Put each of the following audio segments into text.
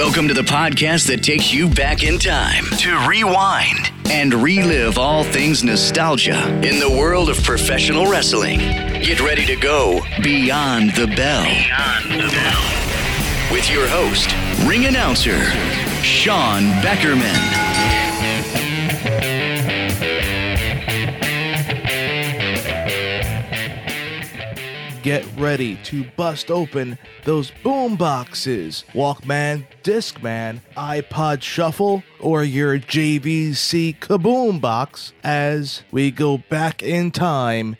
Welcome to the podcast that takes you back in time to rewind and relive all things nostalgia in the world of professional wrestling. Get ready to go beyond the bell. Beyond the bell. With your host, ring announcer, Sean Beckerman. Get ready to bust open those boom boxes, Walkman, Discman, iPod Shuffle, or your JVC Kaboom box as we go back in time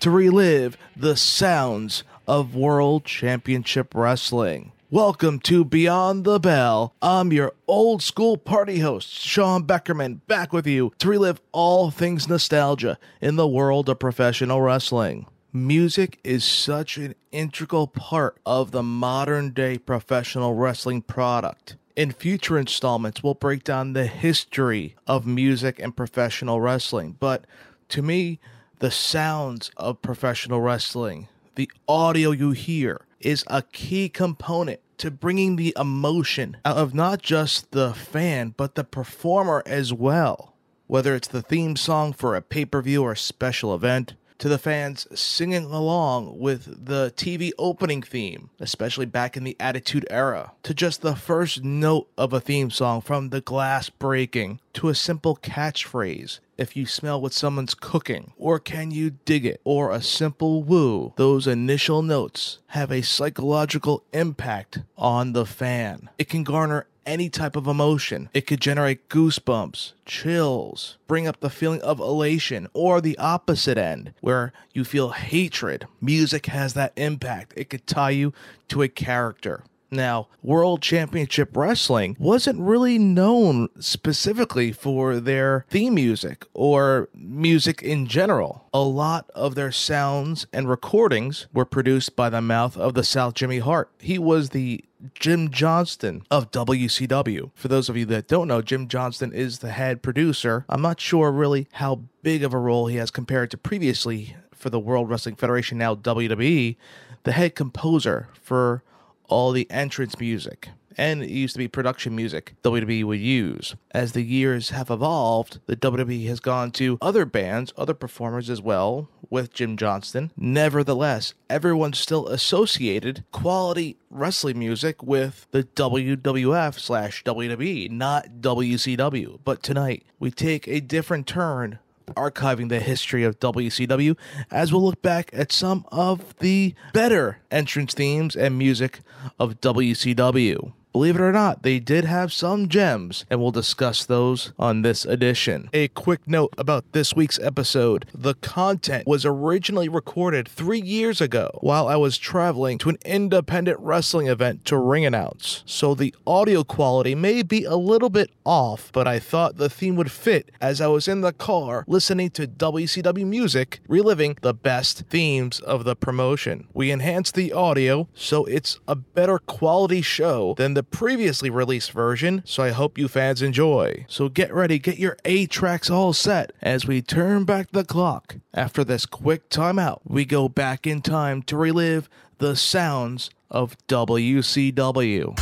to relive the sounds of World Championship Wrestling. Welcome to Beyond the Bell. I'm your old school party host, Sean Beckerman, back with you to relive all things nostalgia in the world of professional wrestling. Music is such an integral part of the modern day professional wrestling product. In future installments, we'll break down the history of music and professional wrestling. But to me, the sounds of professional wrestling, the audio you hear, is a key component to bringing the emotion out of not just the fan, but the performer as well. Whether it's the theme song for a pay per view or special event, to the fans singing along with the TV opening theme, especially back in the Attitude Era, to just the first note of a theme song from the glass breaking to a simple catchphrase if you smell what someone's cooking, or can you dig it, or a simple woo, those initial notes have a psychological impact on the fan. It can garner any type of emotion. It could generate goosebumps, chills, bring up the feeling of elation, or the opposite end, where you feel hatred. Music has that impact. It could tie you to a character. Now, World Championship Wrestling wasn't really known specifically for their theme music or music in general. A lot of their sounds and recordings were produced by the mouth of the South Jimmy Hart. He was the Jim Johnston of WCW. For those of you that don't know, Jim Johnston is the head producer. I'm not sure really how big of a role he has compared to previously for the World Wrestling Federation, now WWE, the head composer for all the entrance music and it used to be production music WWE would use. As the years have evolved, the WWE has gone to other bands, other performers as well, with Jim Johnston. Nevertheless, everyone still associated quality wrestling music with the WWF slash WWE, not WCW. But tonight, we take a different turn archiving the history of WCW as we'll look back at some of the better entrance themes and music of WCW. Believe it or not, they did have some gems, and we'll discuss those on this edition. A quick note about this week's episode the content was originally recorded three years ago while I was traveling to an independent wrestling event to ring announce, so the audio quality may be a little bit off, but I thought the theme would fit as I was in the car listening to WCW music, reliving the best themes of the promotion. We enhanced the audio so it's a better quality show than the previously released version, so I hope you fans enjoy. So get ready, get your 8 tracks all set as we turn back the clock. After this quick timeout, we go back in time to relive the sounds of WCW.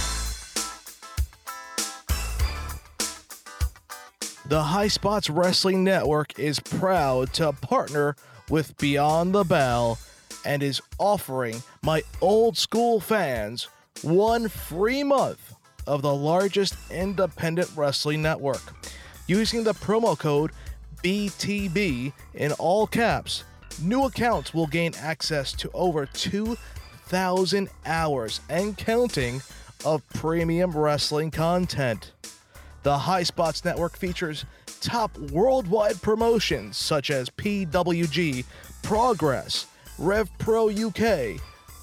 The High Spots Wrestling Network is proud to partner with Beyond the Bell and is offering my old school fans one free month of the largest independent wrestling network. Using the promo code BTB in all caps, new accounts will gain access to over 2,000 hours and counting of premium wrestling content. The High Spots Network features top worldwide promotions such as PWG, Progress, Rev Pro UK,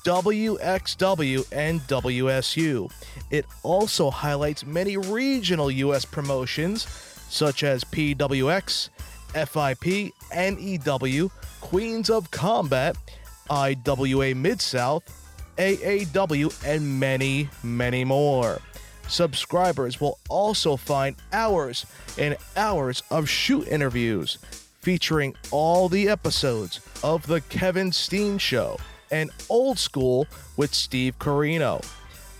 WXW, and WSU. It also highlights many regional U.S. promotions such as PWX, FIP, NEW, Queens of Combat, IWA Mid South, AAW, and many, many more. Subscribers will also find hours and hours of shoot interviews featuring all the episodes of The Kevin Steen Show and Old School with Steve Corino.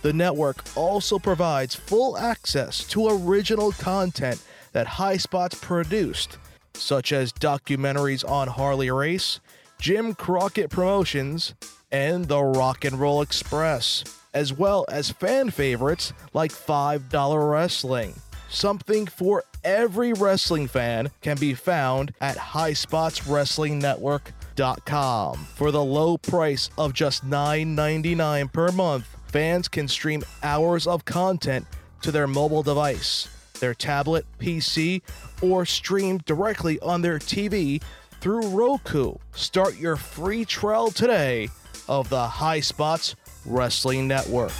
The network also provides full access to original content that High Spots produced, such as documentaries on Harley Race, Jim Crockett Promotions, and the Rock and Roll Express, as well as fan favorites like $5 Wrestling. Something for every wrestling fan can be found at highspotswrestlingnetwork.com. For the low price of just $9.99 per month, fans can stream hours of content to their mobile device, their tablet, PC, or stream directly on their TV through Roku. Start your free trial today of the High Spots Wrestling Network.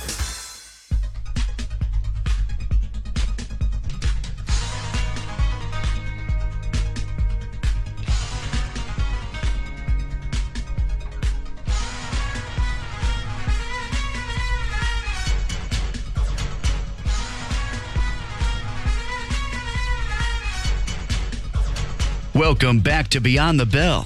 Welcome back to Beyond the Bell.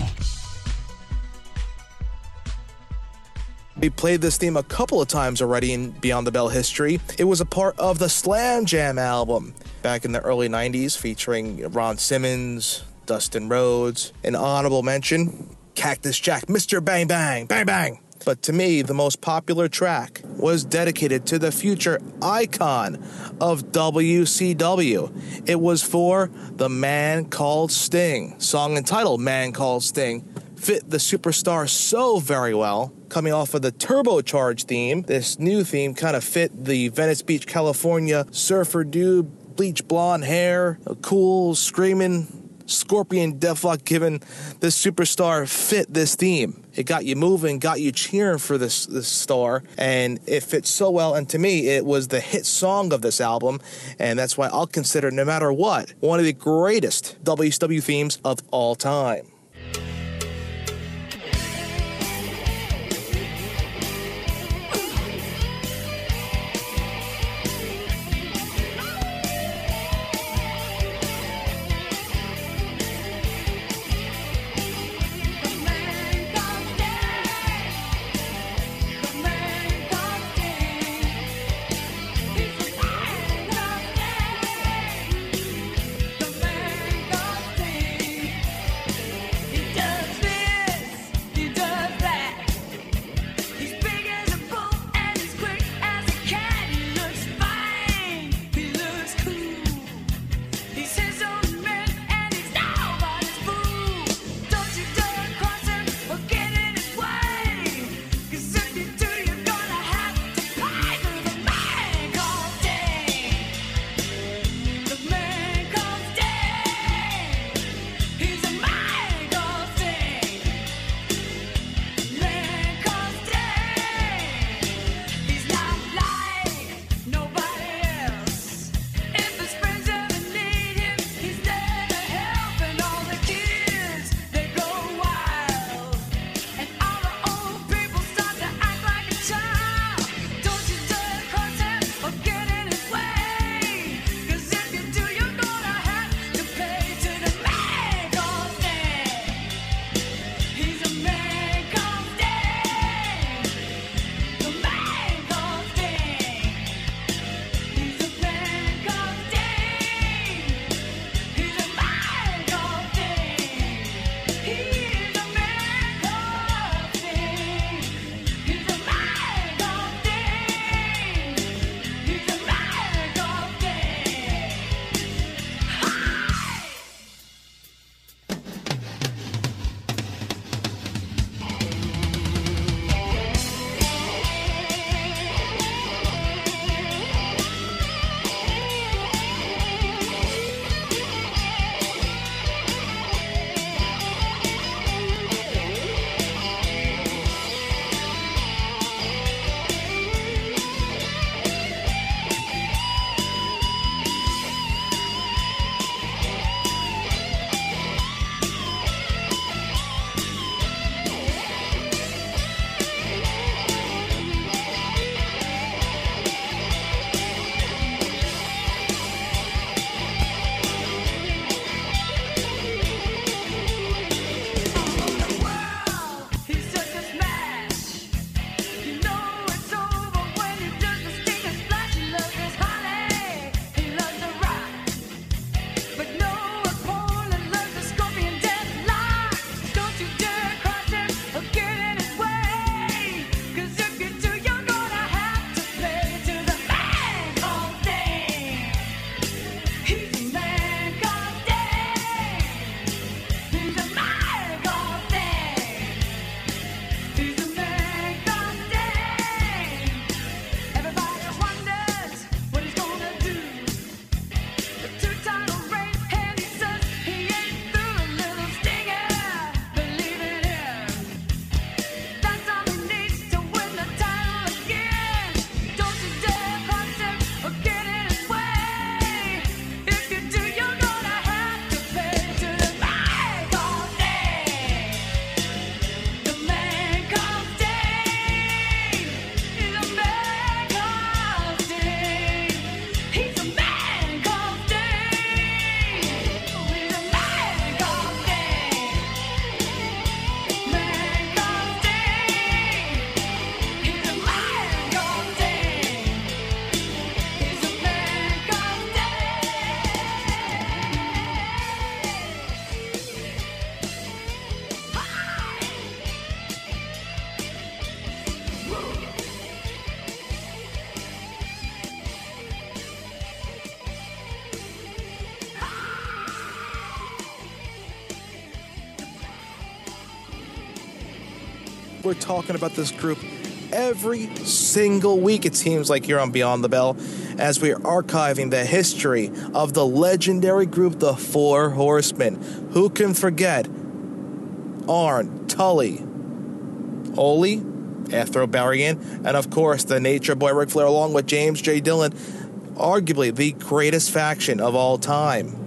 We played this theme a couple of times already in Beyond the Bell history. It was a part of the Slam Jam album back in the early 90s, featuring Ron Simmons, Dustin Rhodes, an honorable mention, Cactus Jack, Mr. Bang Bang, Bang Bang. But to me, the most popular track was dedicated to the future icon of WCW. It was for The Man Called Sting. Song entitled Man Called Sting fit the superstar so very well. Coming off of the turbocharged theme, this new theme kind of fit the Venice Beach, California surfer dude, bleach blonde hair, cool, screaming Scorpion Deathlock giving this superstar fit this theme. It got you moving, got you cheering for this this star, and it fits so well. And to me, it was the hit song of this album, and that's why I'll consider, no matter what, one of the greatest WCW themes of all time. Talking about this group every single week, it seems like here on Beyond the Bell, as we are archiving the history of the legendary group, the Four Horsemen. Who can forget Arn, Tully, Ole, Afro Barian, and of course the Nature Boy Ric Flair, along with James J. Dillon, arguably the greatest faction of all time.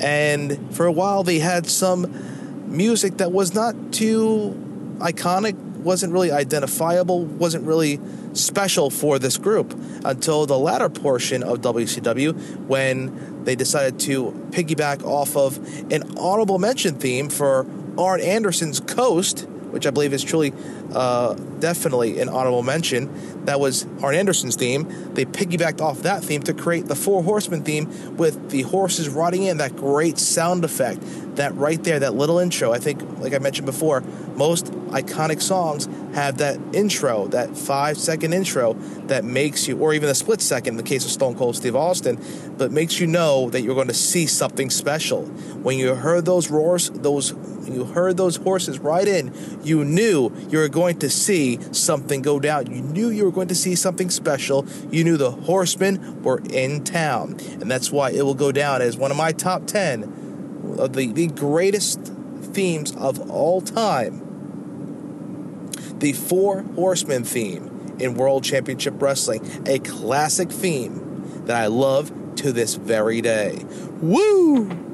And for a while, they had some music that was not too iconic, wasn't really identifiable, wasn't really special for this group until the latter portion of WCW when they decided to piggyback off of an honorable mention theme for Arn Anderson's Coast, which I believe is truly uh, definitely an honorable mention. That was Arn Anderson's theme. They piggybacked off that theme to create the Four Horsemen theme with the horses riding in, that great sound effect, that right there, that little intro. I think, like I mentioned before, most iconic songs have that intro, that five second intro that makes you, or even a split second in the case of Stone Cold Steve Austin, but makes you know that you're going to see something special. When you heard those roars, those you heard those horses ride in, you knew you were going to see something go down. You knew you were going to see something special. You knew the horsemen were in town. And that's why it will go down as one of my top 10 of the, the greatest themes of all time. The Four Horsemen theme in World Championship Wrestling, a classic theme that I love to this very day. Woo!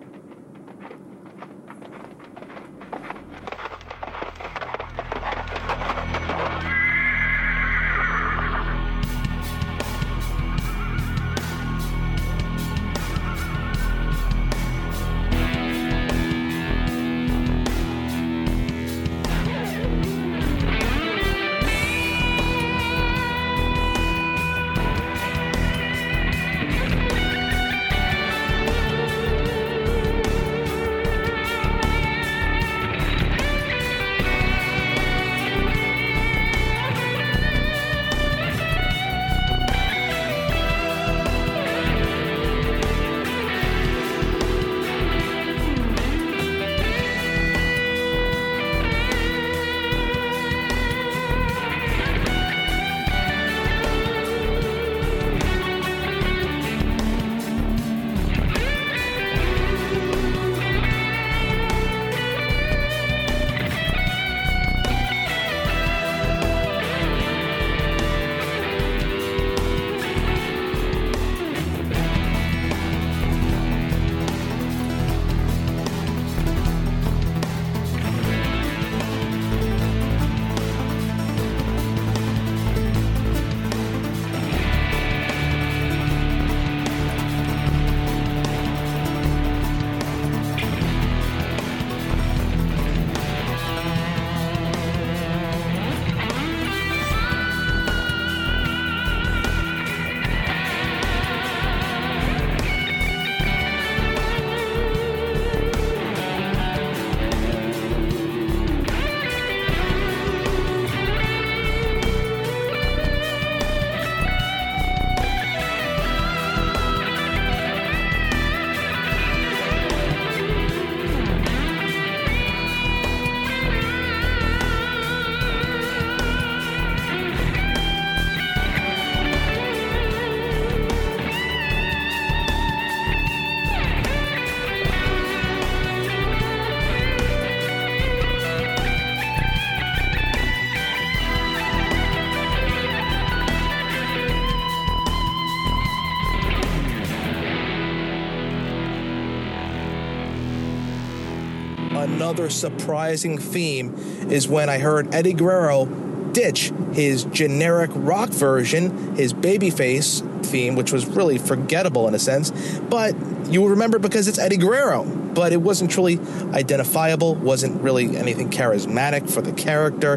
Another surprising theme is when I heard Eddie Guerrero ditch his generic rock version, his babyface theme, which was really forgettable in a sense, but you will remember because it's Eddie Guerrero. But it wasn't truly identifiable, wasn't really anything charismatic for the character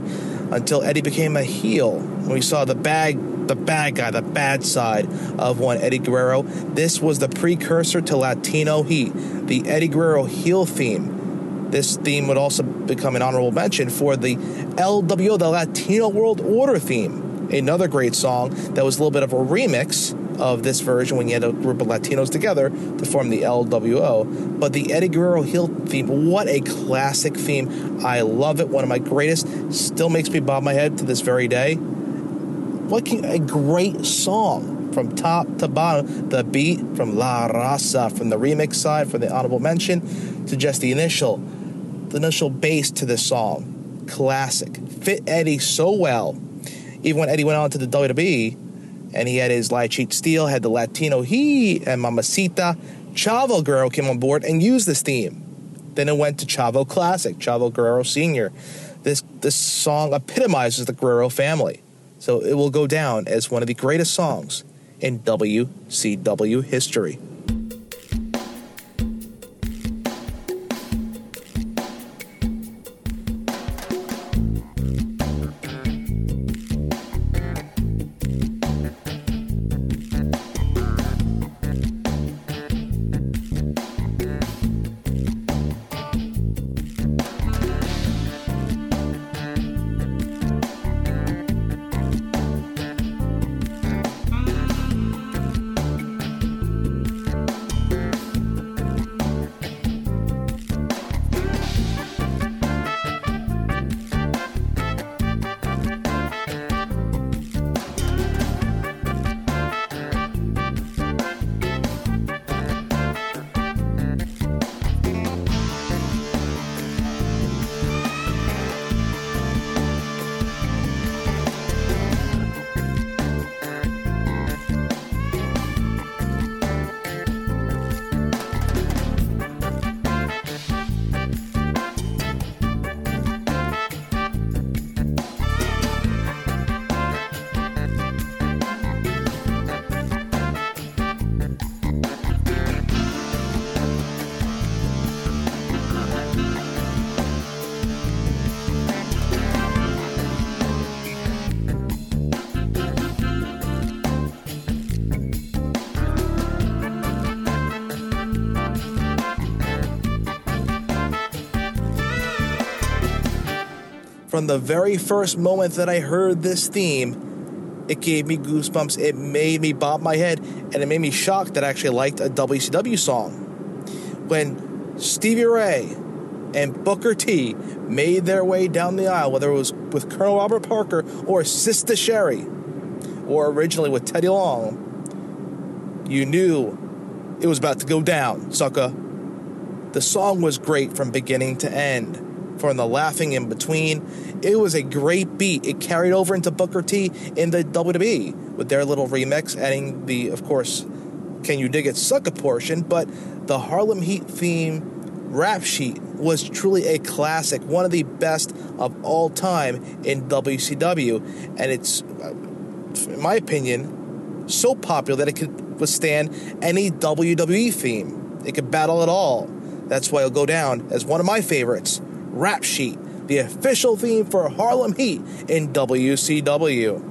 until Eddie became a heel. We saw the bag, the bad guy, the bad side of one Eddie Guerrero. This was the precursor to Latino Heat, the Eddie Guerrero heel theme this theme would also become an honorable mention for the LWO, the Latino World Order theme. Another great song that was a little bit of a remix of this version when you had a group of Latinos together to form the LWO. But the Eddie Guerrero heel theme, what a classic theme. I love it. One of my greatest. Still makes me bob my head to this very day. What can, a great song from top to bottom. The beat from La Raza, from the remix side, from the honorable mention, to just the initial, the initial bass to this song. Classic. Fit Eddie so well. Even when Eddie went on to the WWE, and he had his Lie Cheat Steal, had the Latino Heat and Mamacita. Chavo Guerrero came on board and used this theme. Then it went to Chavo Classic, Chavo Guerrero Sr. This this song epitomizes the Guerrero family. So it will go down as one of the greatest songs in WCW history. From the very first moment that I heard this theme, it gave me goosebumps. It made me bob my head, and it made me shocked that I actually liked a WCW song. When Stevie Ray and Booker T made their way down the aisle, whether it was with Colonel Robert Parker or Sister Sherri, or originally with Teddy Long, you knew it was about to go down, sucker. The song was great from beginning to end from the laughing in between. It was a great beat. It carried over into Booker T in the WWE with their little remix, adding the, of course, Can You Dig It Sucker portion, but the Harlem Heat theme rap sheet was truly a classic, one of the best of all time in WCW, and it's, in my opinion, so popular that it could withstand any WWE theme. It could battle it all. That's why it'll go down as one of my favorites. Rap Sheet, the official theme for Harlem Heat in WCW.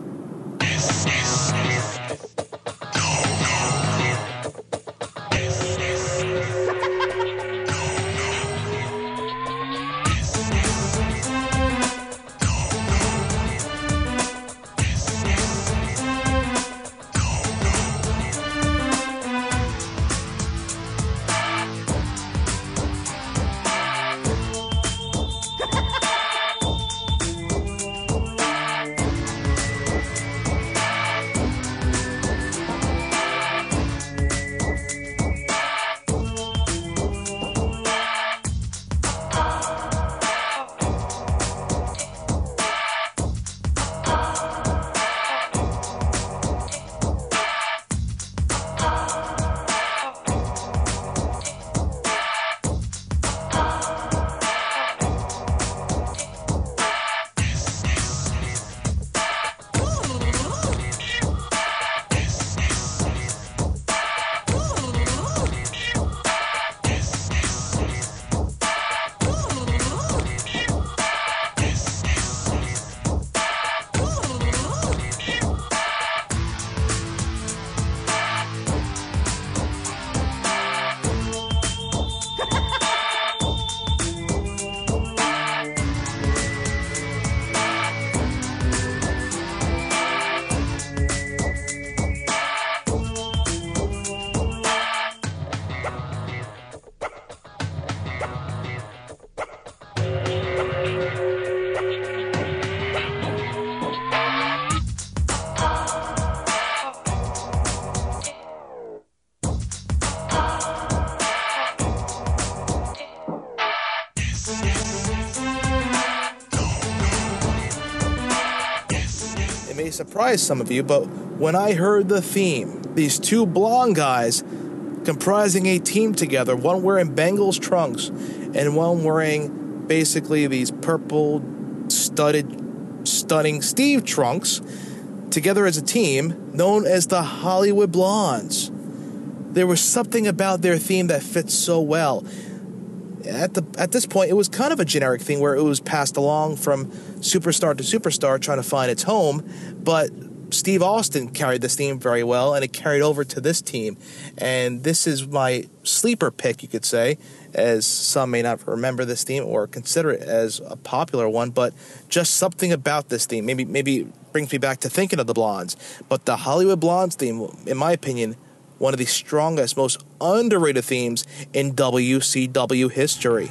Surprise some of you, but when I heard the theme, these two blonde guys comprising a team together, one wearing Bengals trunks and one wearing basically these purple studded, stunning Steve trunks, together as a team known as the Hollywood Blondes. There was something about their theme that fits so well. At the at this point, it was kind of a generic thing where it was passed along from superstar to superstar, trying to find its home. But Steve Austin carried this theme very well, and it carried over to this team. And this is my sleeper pick, you could say, as some may not remember this theme or consider it as a popular one. But just something about this theme, maybe maybe brings me back to thinking of the Blondes. But the Hollywood Blondes theme, in my opinion, one of the strongest, most underrated themes in WCW history.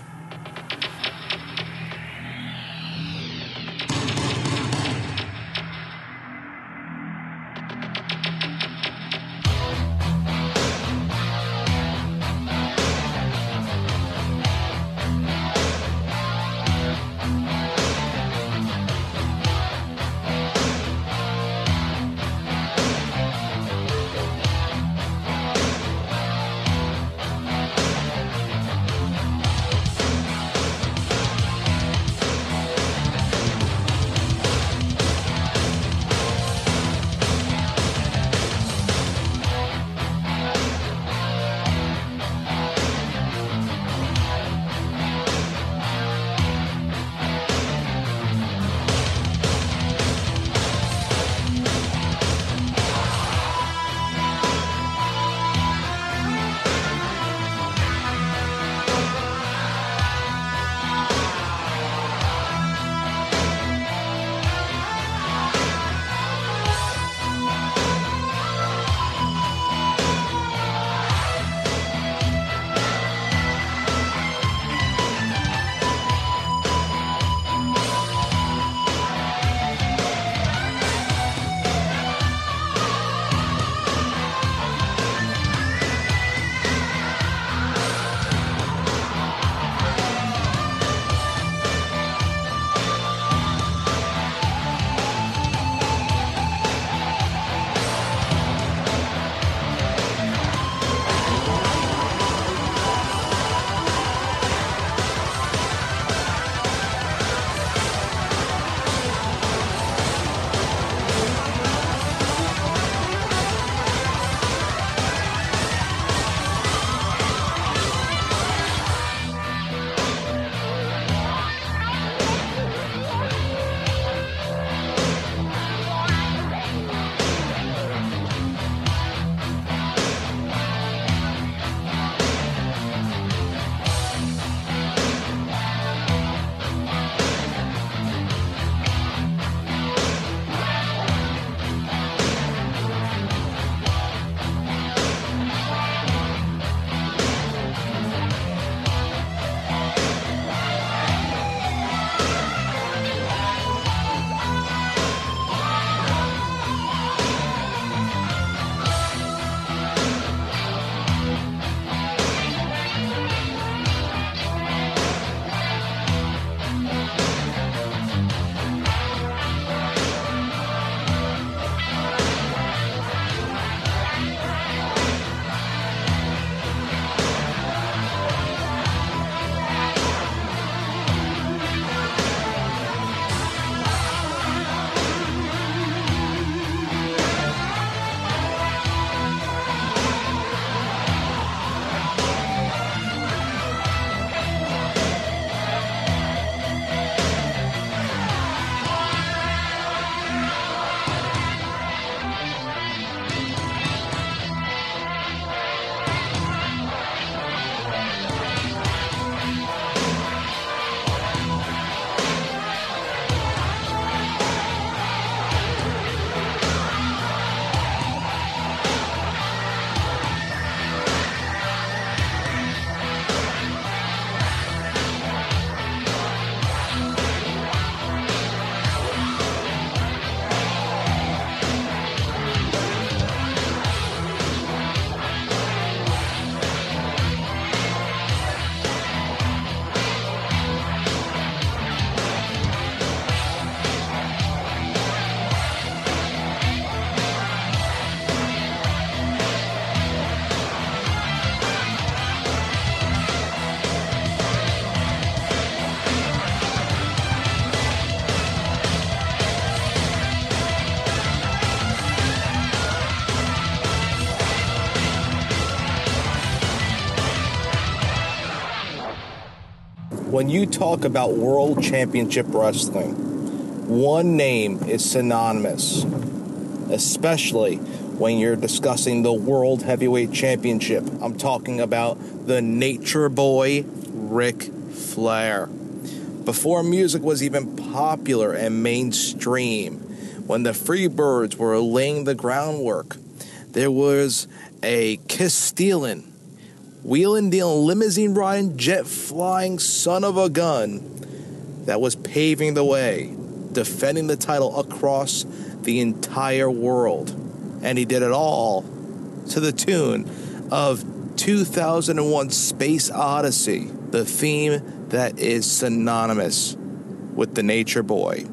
When you talk about World Championship Wrestling, one name is synonymous, especially when you're discussing the World Heavyweight Championship. I'm talking about the Nature Boy, Ric Flair. Before music was even popular and mainstream, when the Freebirds were laying the groundwork, there was a kiss stealing, wheeling dealing, limousine riding, jet flying son of a gun that was paving the way, defending the title across the entire world. And he did it all to the tune of 2001 Space Odyssey, the theme that is synonymous with the Nature Boy.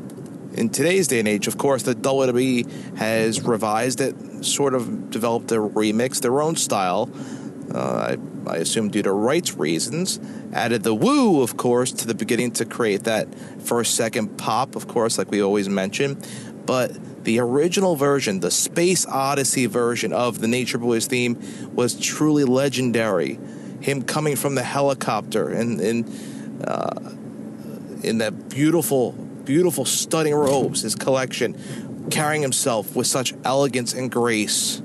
In today's day and age, of course, the WWE has revised it, sort of developed a remix, their own style. Uh, I, I assume due to rights reasons, added the woo, of course, to the beginning to create that first second pop, of course, like we always mention. But the original version, the Space Odyssey version of the Nature Boys theme, was truly legendary. Him coming from the helicopter and in, uh, in that beautiful, beautiful, stunning robes, his collection, carrying himself with such elegance and grace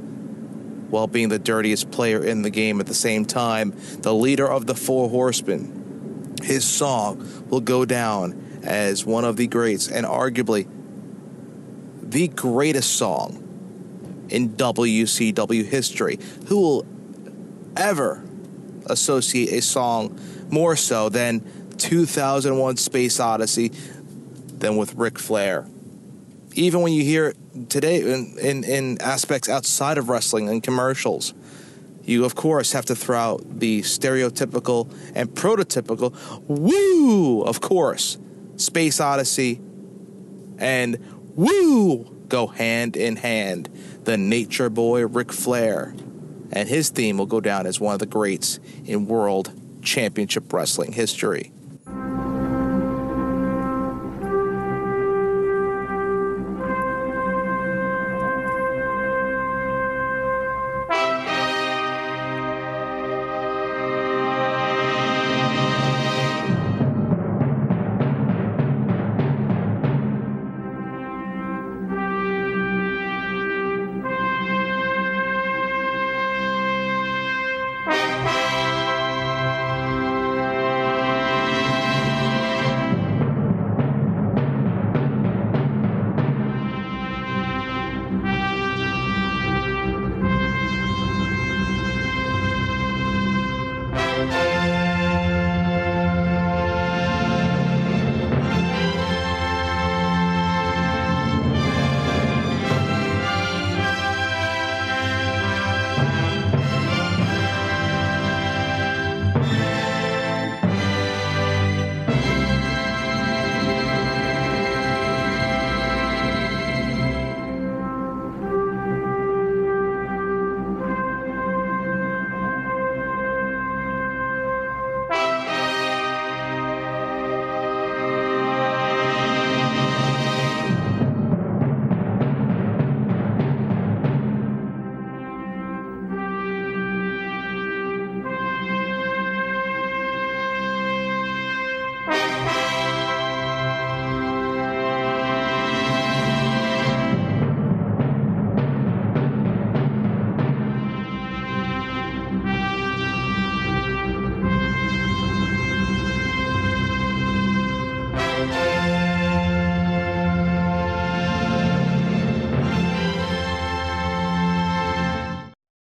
while being the dirtiest player in the game at the same time, the leader of the Four Horsemen. His song will go down as one of the greats and arguably the greatest song in WCW history. Who will ever associate a song more so than 2001 Space Odyssey than with Ric Flair? Even when you hear today in, in, in aspects outside of wrestling and commercials, you of course have to throw out the stereotypical and prototypical woo, of course, Space Odyssey and woo go hand in hand. The nature boy Ric Flair and his theme will go down as one of the greats in world championship wrestling history.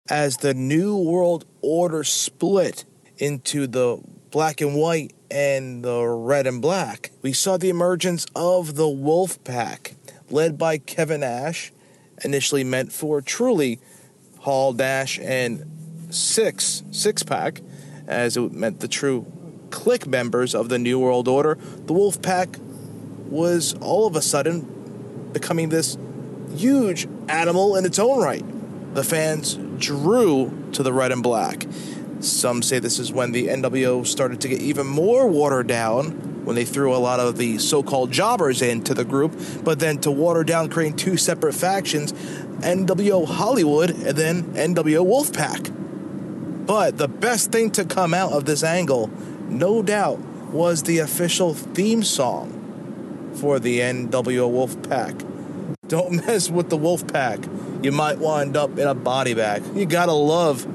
As the New World Order split into the black and white and the red and black, we saw the emergence of the Wolf Pack, led by Kevin Nash, initially meant for truly Hall Dash and Six Six Pack, as it meant the true clique members of the New World Order. The Wolf Pack was all of a sudden becoming this huge animal in its own right. The fans drew to the red and black. Some say this is when the NWO started to get even more watered down when they threw a lot of the so called jobbers into the group, but then to water down, creating two separate factions NWO Hollywood and then NWO Wolfpack. But the best thing to come out of this angle, no doubt, was the official theme song for the NWO Wolfpack. Don't mess with the Wolfpack. You might wind up in a body bag. You gotta love,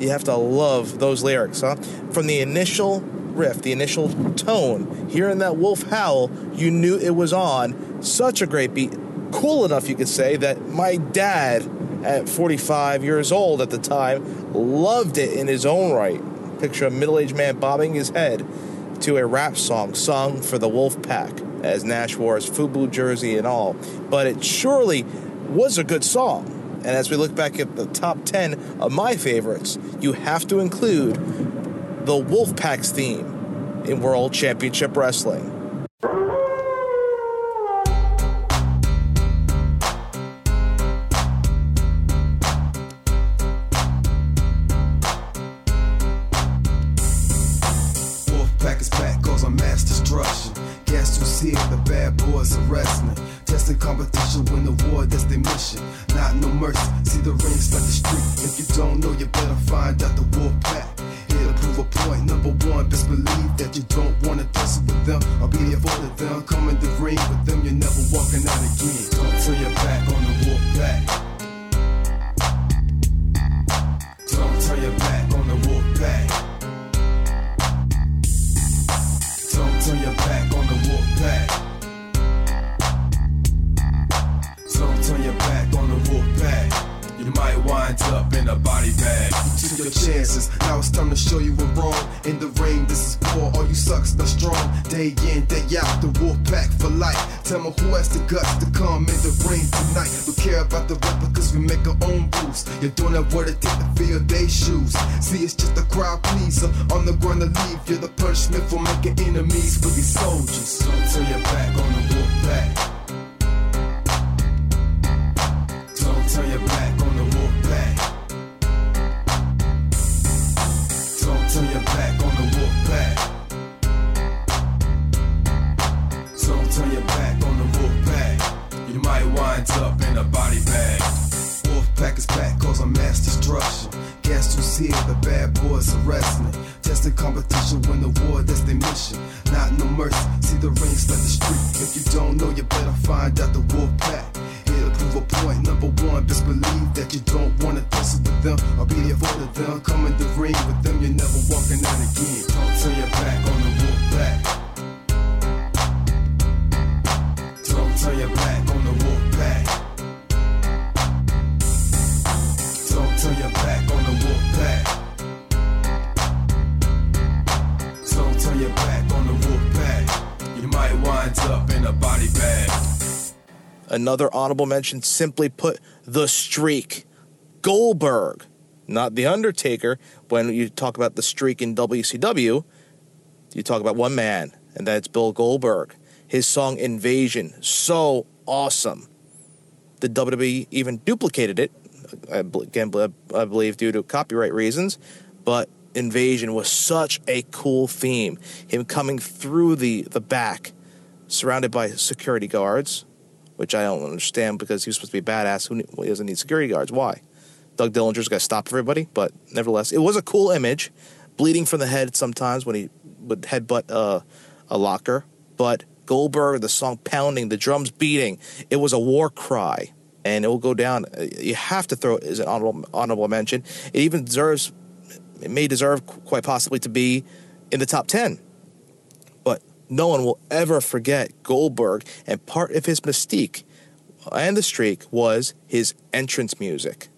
you have to love those lyrics, huh? From the initial riff, the initial tone, hearing that wolf howl, you knew it was on. Such a great beat. Cool enough, you could say, that my dad, at 45 years old at the time, loved it in his own right. Picture a middle aged man bobbing his head to a rap song sung for the wolf pack as Nash wore his FUBU jersey and all. But it surely was a good song. And as we look back at the top 10 of my favorites, you have to include the Wolfpack's theme in World Championship Wrestling. The war, that's their mission. Not no mercy, see the rings like the street. If you don't know, you better find out the Wolfpack. Here to prove a point, number one, best believe that you don't wanna tussle with them. I'll be there for them, come in the ring with them, you're never walking out again. Don't turn your back on the Wolfpack. Don't your chances, now it's time to show you we're wrong. In the rain, this is war, all you sucks are strong. Day in, day out, the wolf pack for life. Tell me who has the guts to come in the rain tonight. We care about the cause we make our own rules. You're doing that what it take to fill their shoes. See, it's just a crowd pleaser. On the ground to leave, you're the punishment for making enemies for these soldiers. Don't turn your back on the wolf pack. Don't turn your back wolf pack. Don't turn your back on the wolf pack. You might wind up in a body bag. Wolf pack is back, cause I'm mass destruction. Guess who's here? The bad boys are wrestling. Testing competition, win the war, that's their mission. Not no mercy, see the rings like the street. If you don't know, you better find out the wolf pack. To a point, number one, best believe that you don't wanna tussle with them. I'll be there for them, come in the ring with them, you're never walking out again. Don't turn your back on the wolf pack. Don't turn your back on the wolf pack. Don't turn your back on the wolf pack. Don't turn your back on the wolf pack. You might wind up in a body bag. Another honorable mention, simply put, The Streak. Goldberg, not The Undertaker. When you talk about The Streak in WCW, you talk about one man, and that's Bill Goldberg. His song Invasion, so awesome. The WWE even duplicated it, again, I believe due to copyright reasons, but Invasion was such a cool theme. Him coming through the, the back, surrounded by security guards, which I don't understand because he was supposed to be a badass. Who doesn't need security guards? Why? Doug Dillinger's got to stop everybody, but nevertheless, it was a cool image. Bleeding from the head sometimes when he would headbutt uh, a locker, but Goldberg, the song pounding, the drums beating, it was a war cry, and it will go down. uh, You have to throw it as an honorable honorable mention. It even deserves, it may deserve quite possibly to be in the top ten but no one will ever forget Goldberg. And part of his mystique and the streak was his entrance music.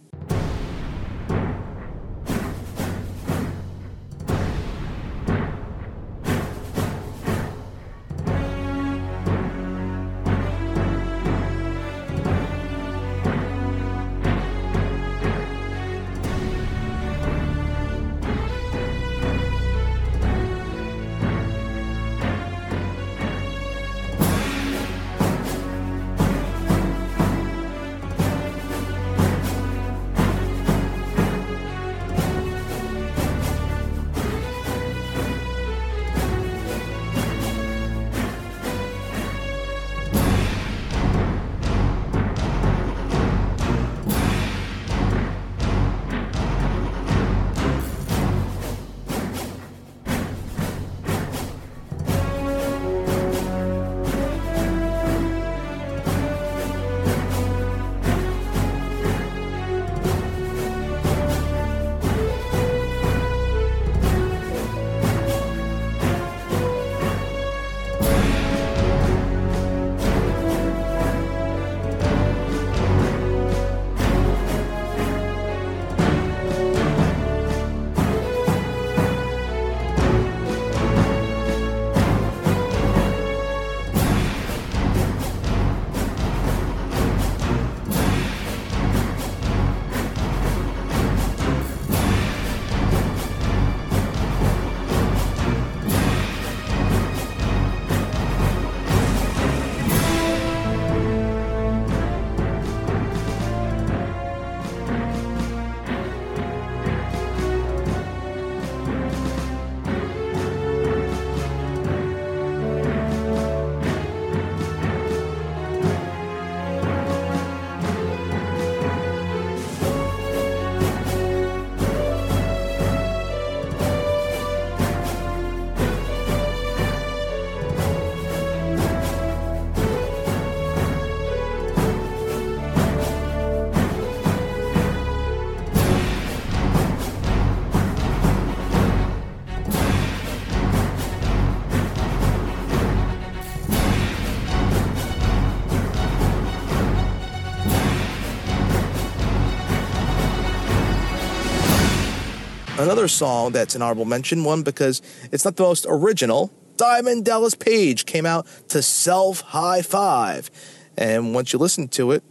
Another song that's an honorable mention, one because it's not the most original. Diamond Dallas Page came out to Self High Five. And once you listen to it,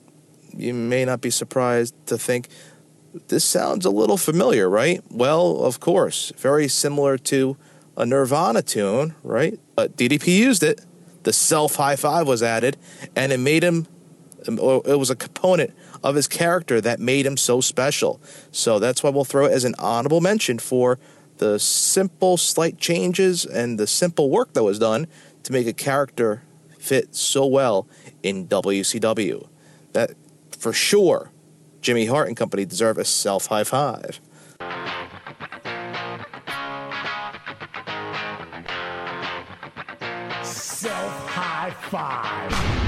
you may not be surprised to think this sounds a little familiar, right? Well, of course, very similar to a Nirvana tune, right? But DDP used it. The self high five was added, and it made him, it was a component of his character that made him so special. So that's why we'll throw it as an honorable mention for the simple, slight changes and the simple work that was done to make a character fit so well in WCW. That for sure, Jimmy Hart and company deserve a self high five. Self high five.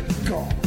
Let go.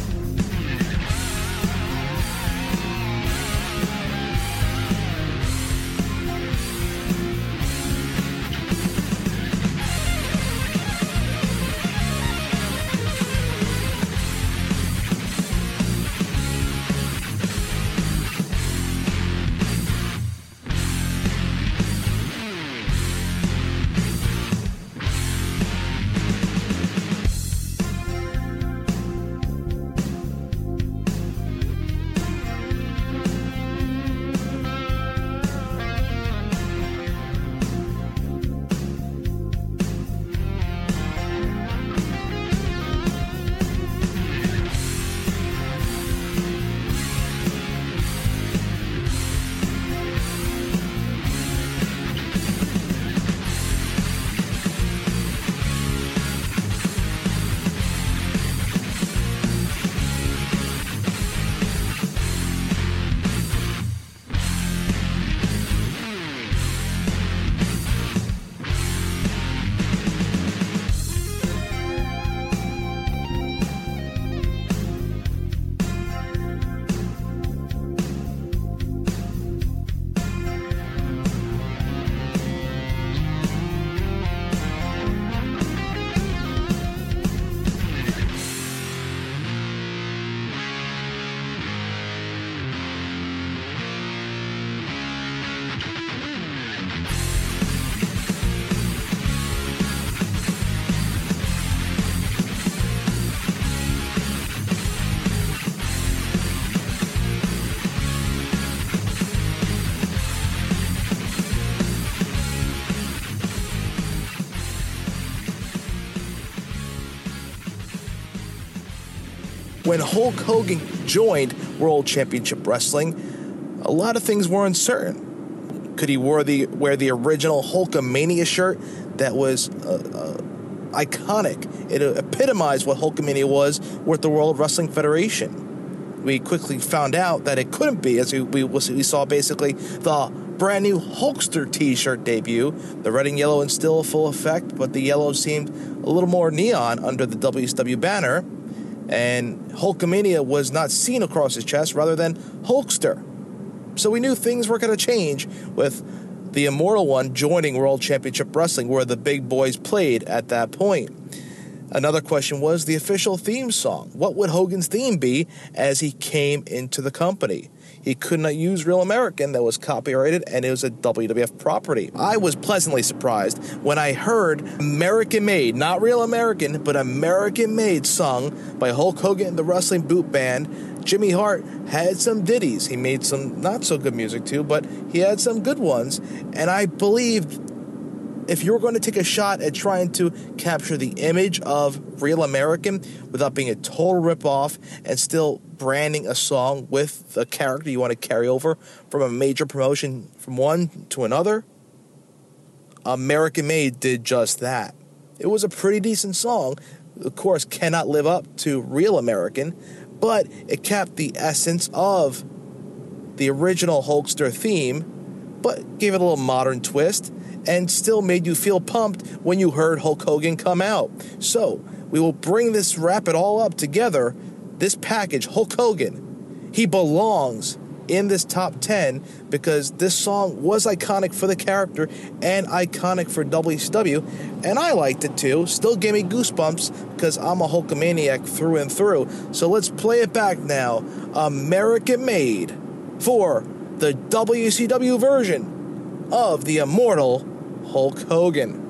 When Hulk Hogan joined World Championship Wrestling, a lot of things were uncertain. Could he wear the wear the original Hulkamania shirt that was uh, uh, iconic? It epitomized what Hulkamania was with the World Wrestling Federation. We quickly found out that it couldn't be, as we, we, we saw basically the brand new Hulkster T-shirt debut. The red and yellow in still full effect, but the yellow seemed a little more neon under the WCW banner and Hulkamania was not seen across his chest rather than Hulkster. So we knew things were going to change with the Immortal One joining World Championship Wrestling, where the big boys played at that point. Another question was the official theme song. What would Hogan's theme be as he came into the company? He could not use Real American that was copyrighted and it was a WWF property. I was pleasantly surprised when I heard American Made, not Real American, but American Made sung by Hulk Hogan and the Wrestling Boot Band. Jimmy Hart had some ditties. He made some not so good music too, but he had some good ones. And I believe if you're going to take a shot at trying to capture the image of Real American without being a total ripoff and still branding a song with the character you want to carry over from a major promotion from one to another, American Made did just that. It was a pretty decent song. Of course, cannot live up to Real American, but it kept the essence of the original Hulkster theme, but gave it a little modern twist and still made you feel pumped when you heard Hulk Hogan come out. So, we will bring this, wrap it all up together. This package, Hulk Hogan, he belongs in this top 10 because this song was iconic for the character and iconic for WCW. And I liked it too. Still gave me goosebumps because I'm a Hulkamaniac through and through. So let's play it back now. American made for the WCW version of the immortal Hulk Hogan.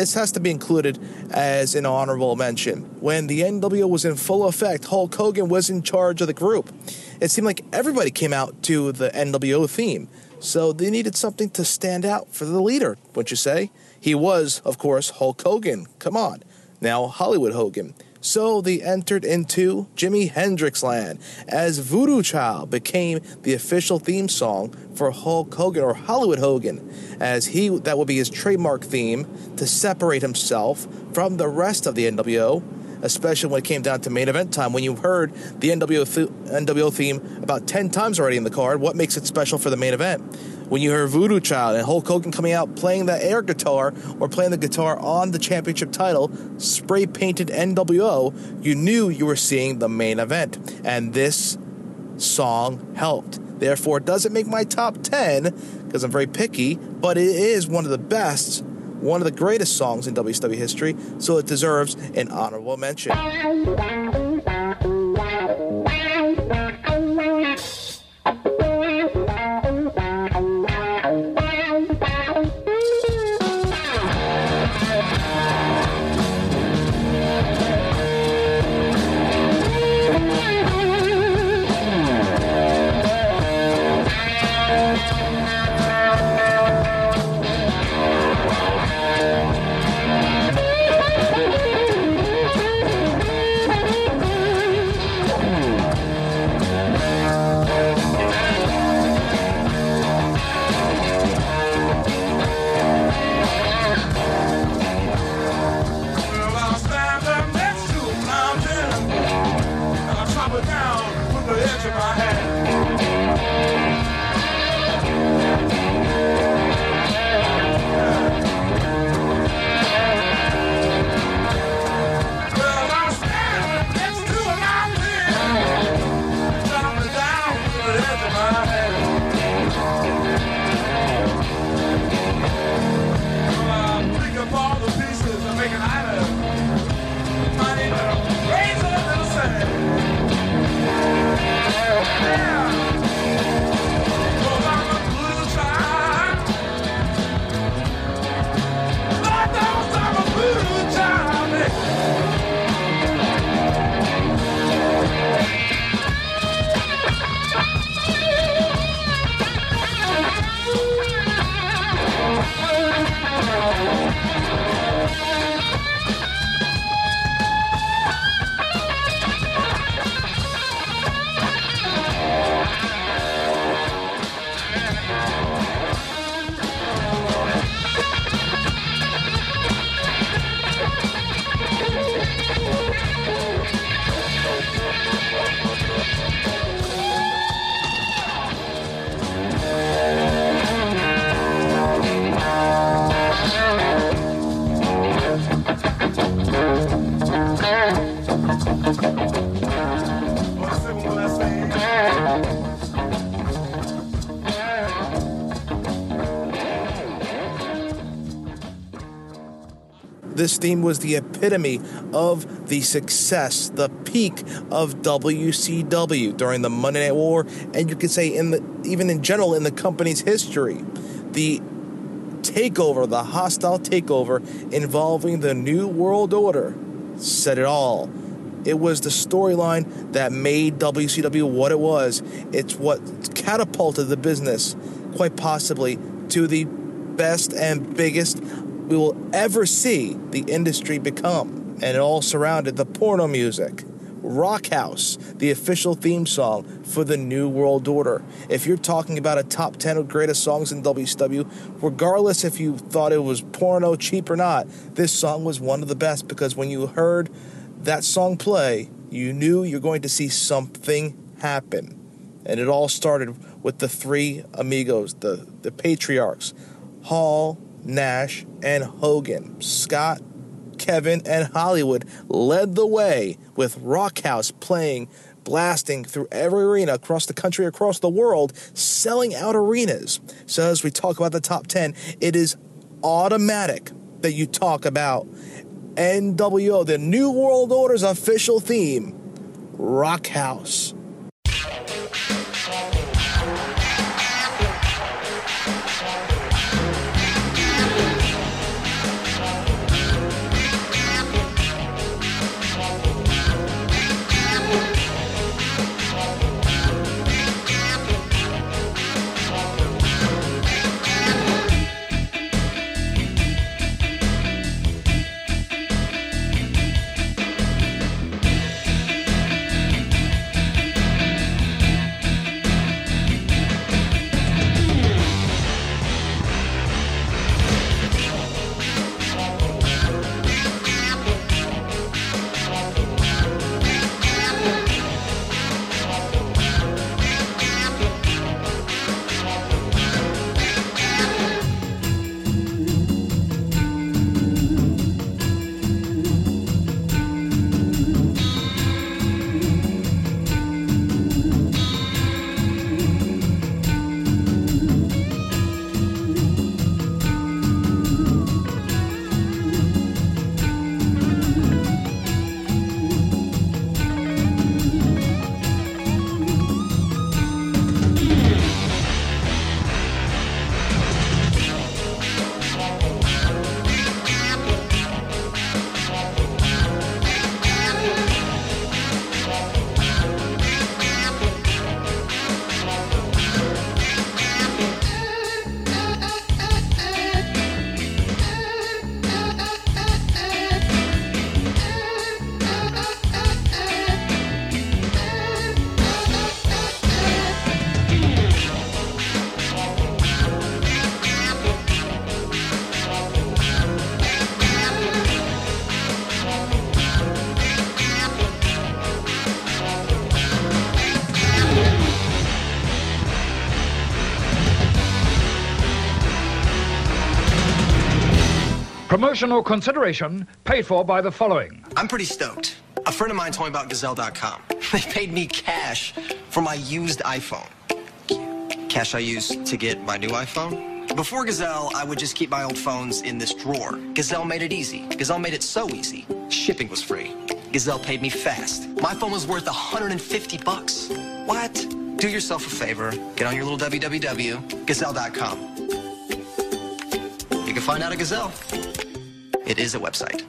This has to be included as an honorable mention. When the NWO was in full effect, Hulk Hogan was in charge of the group. It seemed like everybody came out to the NWO theme, so they needed something to stand out for the leader, wouldn't you say? He was, of course, Hulk Hogan. Come on. Now, Hollywood Hogan. So they entered into Jimi Hendrix land as Voodoo Child became the official theme song for Hulk Hogan or Hollywood Hogan, as he that would be his trademark theme to separate himself from the rest of the NWO, especially when it came down to main event time. When you heard the NWO, th- NWO theme about 10 times already in the card, what makes it special for the main event? When you heard Voodoo Child and Hulk Hogan coming out playing that air guitar or playing the guitar on the championship title, spray painted NWO, you knew you were seeing the main event. And this song helped. Therefore, it doesn't make my top 10 because I'm very picky, but it is one of the best, one of the greatest songs in WCW history, so it deserves an honorable mention. This theme was the epitome of the success, the peak of WCW during the Monday Night War, and you could say in the even in general in the company's history. The takeover, the hostile takeover involving the New World Order, said it all. It was the storyline that made WCW what it was. It's what catapulted the business, quite possibly, to the best and biggest we will ever see the industry become. And it all surrounded the porno music. Rock House, the official theme song for the New World Order. If you're talking about a top 10 of greatest songs in WCW, regardless if you thought it was porno, cheap or not, this song was one of the best because when you heard that song play, you knew you're going to see something happen. And it all started with the three amigos, the, the patriarchs, Hall, Nash, and Hogan. Scott, Kevin, and Hollywood led the way with Rock House playing, blasting through every arena across the country, across the world, selling out arenas. So, as we talk about the top 10, it is automatic that you talk about NWO, the New World Order's official theme, Rock Promotional consideration paid for by the following. I'm pretty stoked. A friend of mine told me about Gazelle.com. They paid me cash for my used iPhone. Cash I used to get my new iPhone. Before Gazelle, I would just keep my old phones in this drawer. Gazelle made it easy. Gazelle made it so easy. Shipping was free. Gazelle paid me fast. My phone was worth 150 bucks. What? Do yourself a favor. Get on your little www. Gazelle.com. You can find out at Gazelle. It is a website.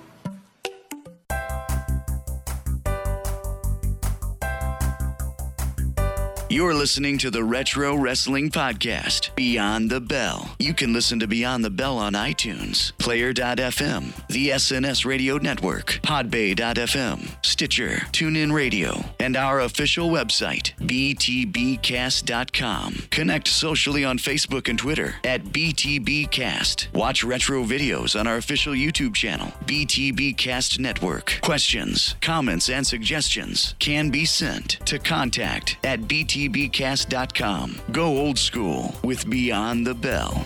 You're listening to the Retro Wrestling Podcast, Beyond the Bell. You can listen to Beyond the Bell on iTunes, Player.fm, the SNS Radio Network, Podbay.fm, Stitcher, TuneIn Radio, and our official website, btbcast.com. Connect socially on Facebook and Twitter at BTBcast. Watch retro videos on our official YouTube channel, BTBcast Network. Questions, comments, and suggestions can be sent to contact at BTBcast.com. Go old school with Beyond the Bell.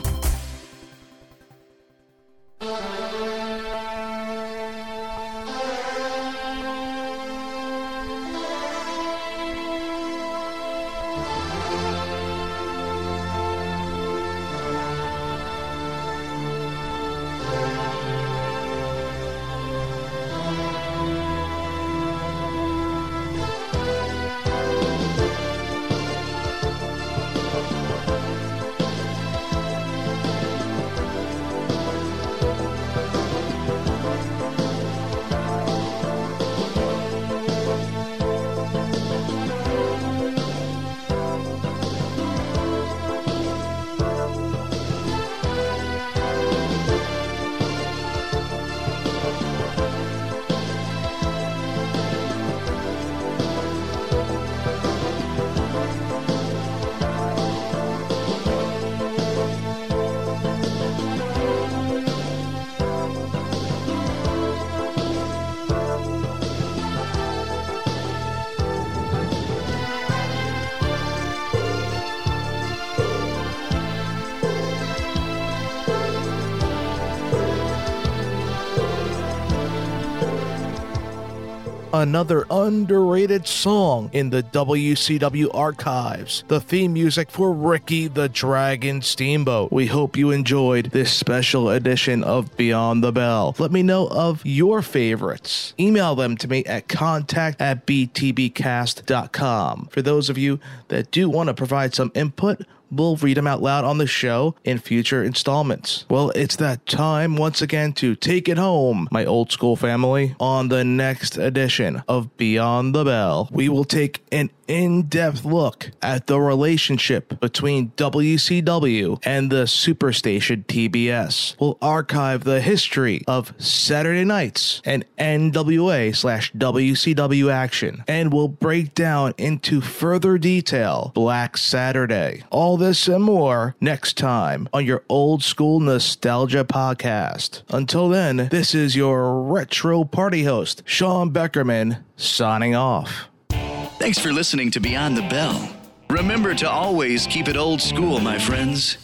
Another underrated song in the WCW archives, the theme music for Ricky the Dragon Steamboat. We hope you enjoyed this special edition of Beyond the Bell. Let me know of your favorites. Email them to me at contact at btbcast.com. For those of you that do want to provide some input, we'll read them out loud on the show in future installments. Well, it's that time once again to take it home, my old school family. On the next edition of Beyond the Bell, we will take an in depth look at the relationship between WCW and the Superstation TBS. We'll archive the history of Saturday nights and NWA slash WCW action, and we'll break down into further detail Black Saturday. All this and more next time on your old school nostalgia podcast. Until then, this is your retro party host, Sean Beckerman, signing off. Thanks for listening to Beyond the Bell. Remember to always keep it old school, my friends.